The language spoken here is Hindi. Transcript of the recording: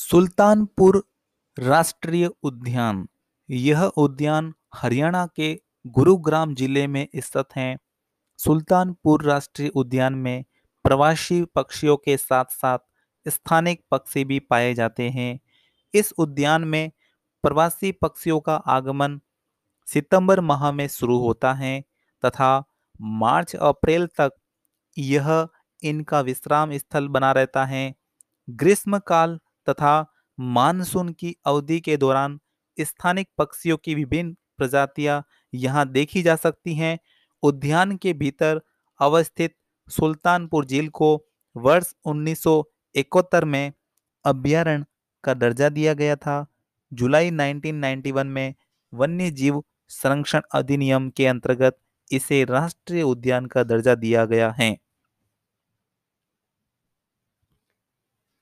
सुल्तानपुर राष्ट्रीय उद्यान। यह उद्यान हरियाणा के गुरुग्राम ज़िले में स्थित है। सुल्तानपुर राष्ट्रीय उद्यान में प्रवासी पक्षियों के साथ साथ स्थानिक पक्षी भी पाए जाते हैं। इस उद्यान में प्रवासी पक्षियों का आगमन सितंबर माह में शुरू होता है तथा मार्च अप्रैल तक यह इनका विश्राम स्थल बना रहता है। ग्रीष्मकाल तथा मानसून की अवधि के दौरान स्थानिक पक्षियों की विभिन्न प्रजातियाँ यहाँ देखी जा सकती हैं। उद्यान के भीतर अवस्थित सुल्तानपुर झील को वर्ष 1971 में अभ्यारण्य का दर्जा दिया गया था। जुलाई 1991 में वन्य जीव संरक्षण अधिनियम के अंतर्गत इसे राष्ट्रीय उद्यान का दर्जा दिया गया है।